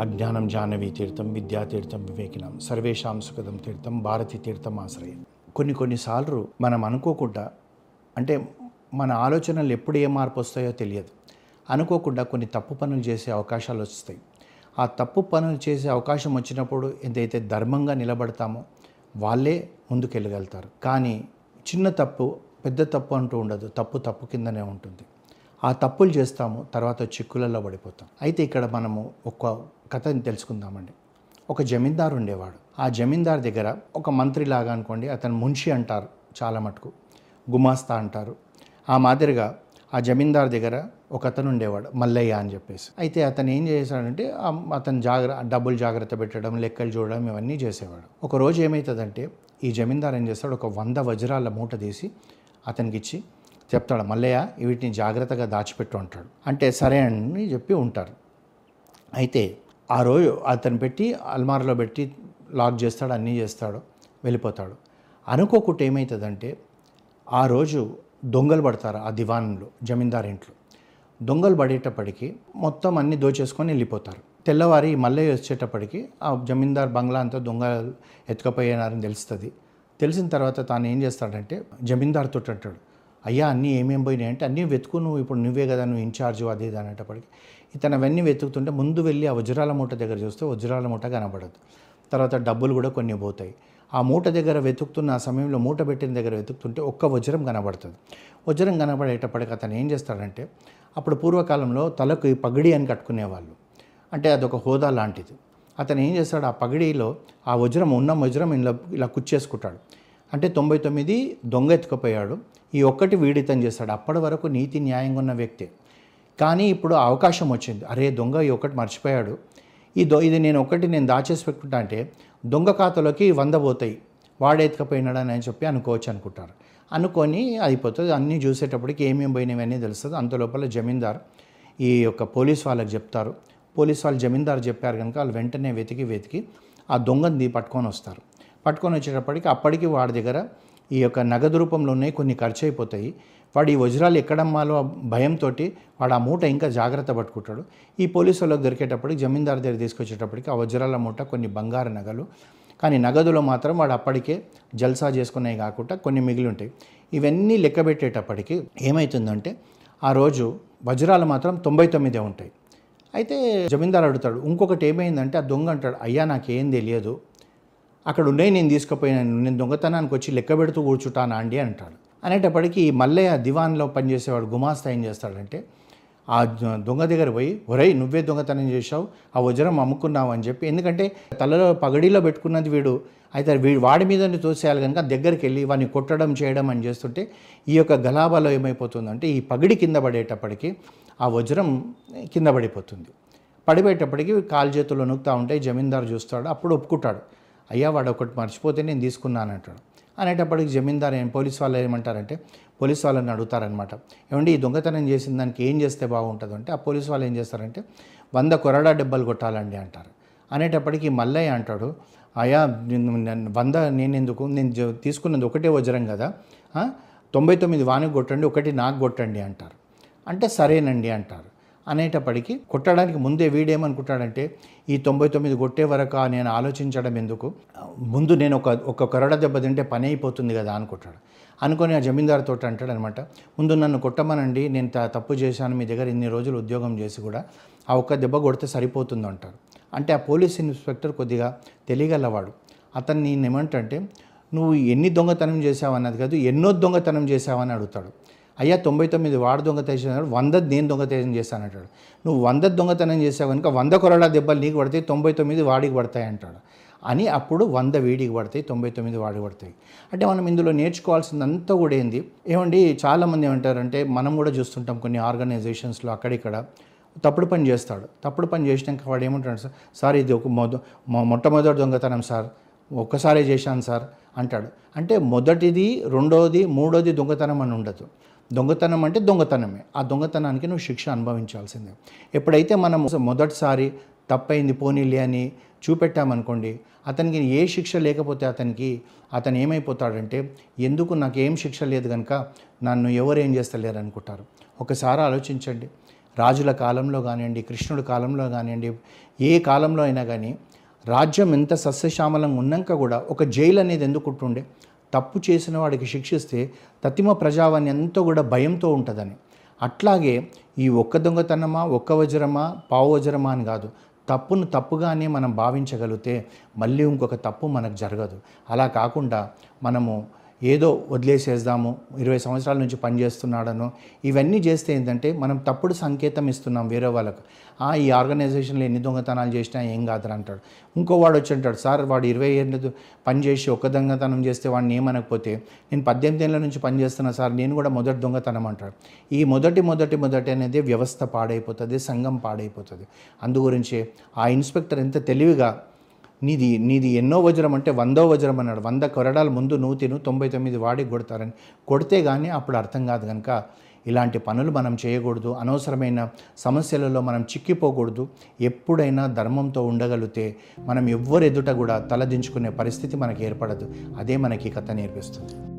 అజ్ఞానం జాహ్నవీ తీర్థం విద్యాతీర్థం వివేకినం సర్వేషాం సుఖదం తీర్థం భారతి తీర్థం ఆశ్రయం. కొన్ని కొన్నిసార్లు మనం అనుకోకుండా అంటే మన ఆలోచనలు ఎప్పుడు ఏ మార్పు వస్తాయో తెలియదు. అనుకోకుండా కొన్ని తప్పు పనులు చేసే అవకాశాలు వస్తాయి. ఆ తప్పు పనులు చేసే అవకాశం వచ్చినప్పుడు ఎంతైతే ధర్మంగా నిలబడతామో వాళ్ళే ముందుకెళ్ళగలుగుతారు. కానీ చిన్న తప్పు పెద్ద తప్పు అంటూ ఉండదు. తప్పు తప్పు కిందనే ఉంటుంది. ఆ తప్పులు చేస్తాము తర్వాత చిక్కులలో పడిపోతాం. అయితే ఇక్కడ మనము ఒక కథని తెలుసుకుందామండి. ఒక జమీందారు ఉండేవాడు. ఆ జమీందార్ దగ్గర ఒక మంత్రి లాగా అనుకోండి అతను మున్షి అంటారు చాలా మటుకు గుమాస్తా అంటారు. ఆ మాదిరిగా ఆ జమీందార్ దగ్గర ఒక అతను ఉండేవాడు మల్లయ్య అని చెప్పేసి. అయితే అతను ఏం చేశాడంటే అతను జాగ్ర డబ్బులు జాగ్రత్త పెట్టడం లెక్కలు చూడడం ఇవన్నీ చేసేవాడు. ఒక రోజు ఏమవుతుందంటే ఈ జమీందార్ ఏం చేస్తాడు ఒక వంద వజ్రాల మూట తీసి అతనికి ఇచ్చి చెప్తాడు మల్లయ్య వీటిని జాగ్రత్తగా దాచిపెట్టు అంటాడు. అంటే సరే అని చెప్పి ఉంటారు. అయితే ఆ రోజు అతను పెట్టి అల్మార్లో పెట్టి లాక్ చేస్తాడు అన్నీ చేస్తాడు వెళ్ళిపోతాడు. అనుకోకుండా ఏమవుతుందంటే ఆ రోజు దొంగలు పడతారు ఆ దివాన్లో జమీందార్ ఇంట్లో. దొంగలు పడేటప్పటికి మొత్తం అన్ని దోచేసుకొని వెళ్ళిపోతారు. తెల్లవారి మల్లయ్య వచ్చేటప్పటికి ఆ జమీందార్ బంగ్లా అంతా దొంగలు ఎత్తుకపోయినారని తెలుస్తుంది. తెలిసిన తర్వాత తాను ఏం చేస్తాడంటే జమీందార్ తోటి అంటాడు అయ్యా అన్నీ ఏమేం పోయినాయి అంటే అన్నీ వెతుకు నువ్వు ఇప్పుడు నువ్వే కదా నువ్వు ఇన్ఛార్జ్ అది ఇది అనేటప్పటికి. ఇతను అవన్నీ వెతుకుతుంటే ముందు వెళ్ళి ఆ వజ్రాల మూట దగ్గర చూస్తే వజ్రాల మూట కనబడదు. తర్వాత డబ్బులు కూడా కొన్ని పోతాయి. ఆ మూట దగ్గర వెతుకుతున్న ఆ సమయంలో మూట పెట్టిన దగ్గర వెతుకుతుంటే ఒక్క వజ్రం కనబడుతుంది. వజ్రం కనబడేటప్పటికి అతను ఏం చేస్తాడంటే అప్పుడు పూర్వకాలంలో తలకు ఈ పగిడి అని కట్టుకునేవాళ్ళు. అంటే అదొక హోదా లాంటిది. అతను ఏం చేస్తాడు ఆ పగిడిలో ఆ వజ్రం ఉన్న వజ్రం ఇలా ఇలా కుచ్చేసుకుంటాడు. అంటే తొంభై తొమ్మిది దొంగ ఎత్తుకుపోయాడు. ఈ ఒక్కటి వీడితం చేస్తాడు. అప్పటి వరకు నీతి న్యాయంగా ఉన్న వ్యక్తి. కానీ ఇప్పుడు అవకాశం వచ్చింది. అరే దొంగ ఈ ఒక్కటి మర్చిపోయాడు. ఈ దొ ఇది నేను ఒకటి నేను దాచేసి పెట్టుకుంటా అంటే దొంగ ఖాతాలోకి వంద పోతాయి. వాడు ఎత్తుకపోయినాడని అని చెప్పి అనుకోవచ్చు అనుకుంటారు. అనుకొని అయిపోతుంది. అన్నీ చూసేటప్పటికి ఏమేమి పోయినవన్నీ తెలుస్తుంది. అంత లోపల జమీందార్ ఈ యొక్క పోలీస్ వాళ్ళకి చెప్తారు. పోలీస్ వాళ్ళు జమీందారు చెప్పారు కనుక వాళ్ళు వెంటనే వెతికి వెతికి ఆ దొంగని పట్టుకొని వస్తారు. పట్టుకొని వచ్చేటప్పటికి అప్పటికి వాడి దగ్గర ఈ యొక్క నగదు రూపంలో ఉన్నాయి కొన్ని ఖర్చు అయిపోతాయి. వాడు ఈ వజ్రాలు ఎక్కడమ్మాలో భయంతో వాడు ఆ మూట ఇంకా జాగ్రత్త పట్టుకుంటాడు. ఈ పోలీసు వాళ్ళకి దొరికేటప్పటికి జమీందారు దగ్గర తీసుకొచ్చేటప్పటికి ఆ వజ్రాల మూట కొన్ని బంగారు నగలు. కానీ నగదులో మాత్రం వాడు అప్పటికే జల్సా చేసుకున్నాయి కాకుండా కొన్ని మిగిలి ఉంటాయి. ఇవన్నీ లెక్క పెట్టేటప్పటికి ఏమవుతుందంటే ఆ రోజు వజ్రాలు మాత్రం తొంభై తొమ్మిదే ఉంటాయి. అయితే జమీందారు అడుగుతాడు ఇంకొకటి ఏమైందంటే ఆ దొంగ అంటాడు అయ్యా నాకేం తెలియదు. అక్కడ ఉన్నాయి నేను తీసుకుపోయినాను నేను దొంగతనానికి వచ్చి లెక్క పెడుతూ కూర్చుంటానా అండి అంటాడు. అనేటప్పటికీ మల్లయ్య దివాన్లో పనిచేసేవాడు గుమాస్తా ఏం చేస్తాడంటే ఆ దొంగ దగ్గర పోయి ఒరేయ్ నువ్వే దొంగతనం చేశావు ఆ వజ్రం అమ్ముకున్నావు అని చెప్పి ఎందుకంటే తలలో పగడిలో పెట్టుకున్నది వీడు అయితే వీడు వాడి మీదని తోసేయాలి కనుక దగ్గరికి వెళ్ళి వాడిని కొట్టడం చేయడం అని చేస్తుంటే ఈ యొక్క గలాబాలో ఏమైపోతుందంటే ఈ పగిడి కింద పడేటప్పటికి ఆ వజ్రం కింద పడిపోతుంది. పడిపోయేటప్పటికి కాలు చేతులు నొక్కుతూ ఉంటాయి జమీందారు చూస్తాడు అప్పుడు ఒప్పుకుంటాడు. అయ్యా వాడు ఒకటి మర్చిపోతే నేను తీసుకున్నాను అంటాడు. అనేటప్పటికి జమీందారు ఏం పోలీస్ వాళ్ళు ఏమంటారంటే పోలీస్ వాళ్ళని అడుగుతారనమాట ఏమండి ఈ దొంగతనం చేసిన దానికి ఏం చేస్తే బాగుంటుంది అంటే ఆ పోలీస్ వాళ్ళు ఏం చేస్తారంటే వంద కొరడా డెబ్బలు కొట్టాలండి అంటారు. అనేటప్పటికి మల్లయ్య అంటాడు అయ్యా వంద నేను ఎందుకు నేను తీసుకున్నది ఒకటే వజ్రం కదా తొంభై తొమ్మిది వానికి కొట్టండి ఒకటి నాకు కొట్టండి అంటారు. అంటే సరేనండి అంటారు. అనేటప్పటికీ కొట్టడానికి ముందే వీడేమనుకుంటాడంటే ఈ తొంభై తొమ్మిది కొట్టే వరకు నేను ఆలోచించడం ఎందుకు? ముందు నేను ఒక ఒక కరడ దెబ్బ తింటే పని అయిపోతుంది కదా అనుకుంటాడు. అనుకొని ఆ జమీందారు తోట అంటాడు అనమాట ముందు నన్ను కొట్టమనండి నేను తప్పు చేశాను మీ దగ్గర ఇన్ని రోజులు ఉద్యోగం చేసి కూడా ఆ ఒక్క దెబ్బ కొడితే సరిపోతుంది అంటారు అంటే ఆ పోలీస్ ఇన్స్పెక్టర్ కొద్దిగా తెలియగలవాడు. అతన్ని ఏమంటంటే నువ్వు ఎన్ని దొంగతనం చేసావన్నది కాదు ఎన్నో దొంగతనం చేశావని అడుగుతాడు. అయ్యా తొంభై తొమ్మిది వాడు దొంగతనం వంద నేను దొంగతనం చేశాను అంటాడు నువ్వు వంద దొంగతనం చేసావు కనుక వంద కొరడా దెబ్బలు నీకు పడతాయి తొంభై తొమ్మిది వాడికి పడతాయి అంటాడు. అని అప్పుడు వంద వీడికి పడతాయి తొంభై తొమ్మిది వాడికి పడతాయి. అంటే మనం ఇందులో నేర్చుకోవాల్సిందంతా కూడా ఏంది? ఏమండి చాలామంది ఏమంటారంటే మనం కూడా చూస్తుంటాం కొన్ని ఆర్గనైజేషన్స్లో అక్కడిక్కడ. తప్పుడు పని చేస్తాడు. తప్పుడు పని చేసినాక వాడు ఏమంటాడు సార్? సార్ ఇది ఒక మొద మొ- మొట్టమొదటి దొంగతనం సార్. ఒక్కసారే చేశాను సార్ అంటాడు. అంటే మొదటిది రెండోది మూడోది దొంగతనం అని ఉండదు. దొంగతనం అంటే దొంగతనమే. ఆ దొంగతనానికి నువ్వు శిక్ష అనుభవించాల్సిందే. ఎప్పుడైతే మనం మొదటిసారి తప్పైంది పోనీలే అని చూపెట్టామనుకోండి అతనికి ఏ శిక్ష లేకపోతే అతనికి అతను ఏమైపోతాడంటే ఎందుకు నాకు ఏం శిక్ష లేదు కనుక నన్ను ఎవరు ఏం చేస్తలేరు అనుకుంటారు. ఒకసారి ఆలోచించండి. రాజుల కాలంలో కానివ్వండి కృష్ణుడి కాలంలో కానివ్వండి ఏ కాలంలో అయినా కానీ రాజ్యం ఎంత సస్యశ్యామలంగా ఉన్నాక కూడా ఒక జైలు అనేది ఎందుకుంటుండే తప్పు చేసిన వాడికి శిక్షిస్తే తతిమ ప్రజావాణి ఎంతో కూడా భయంతో ఉంటుందని. అట్లాగే ఈ ఒక్క దొంగతనమా ఒక్క వజ్రమా పావు వజ్రమా అని కాదు. తప్పును తప్పుగానే మనం భావించగలిగితే మళ్ళీ ఇంకొక తప్పు మనకు జరగదు. అలా కాకుండా మనము ఏదో వదిలేసేద్దాము ఇరవై సంవత్సరాల నుంచి పనిచేస్తున్నాడను ఇవన్నీ చేస్తే ఏంటంటే మనం తప్పుడు సంకేతం ఇస్తున్నాం వేరే వాళ్ళకు. "ఆ, ఈ ఆర్గనైజేషన్లో ఎన్ని దొంగతనాలు చేసినా ఏం కాదని అంటాడు. ఇంకో వాడు వచ్చి అంటాడు సార్ వాడు ఇరవై ఏళ్ళు పని చేసి ఒక్క దొంగతనం చేస్తే వాడిని ఏమనకపోతే నేను పద్దెనిమిది ఏళ్ళ నుంచి పనిచేస్తున్నా సార్ నేను కూడా మొదటి దొంగతనం అంటాడు. ఈ మొదటి మొదటి మొదటి అనేది వ్యవస్థ పాడైపోతుంది సంఘం పాడైపోతుంది. అందు గురించి ఆ ఇన్స్పెక్టర్ ఎంత తెలివిగా నీది నీది ఎన్నో వజ్రం అంటే వందో వజ్రం అన్నాడు. వంద కొరడాల ముందు నువ్వు తిను తొంభై తొమ్మిది వాడి కొడతారని. కొడితే కానీ అప్పుడు అర్థం కాదు కనుక ఇలాంటి పనులు మనం చేయకూడదు. అనవసరమైన సమస్యలలో మనం చిక్కిపోకూడదు. ఎప్పుడైనా ధర్మంతో ఉండగలిగితే మనం ఎవ్వరు ఎదుట కూడా తలదించుకునే పరిస్థితి మనకి ఏర్పడదు. అదే మనకి కథ నేర్పిస్తుంది.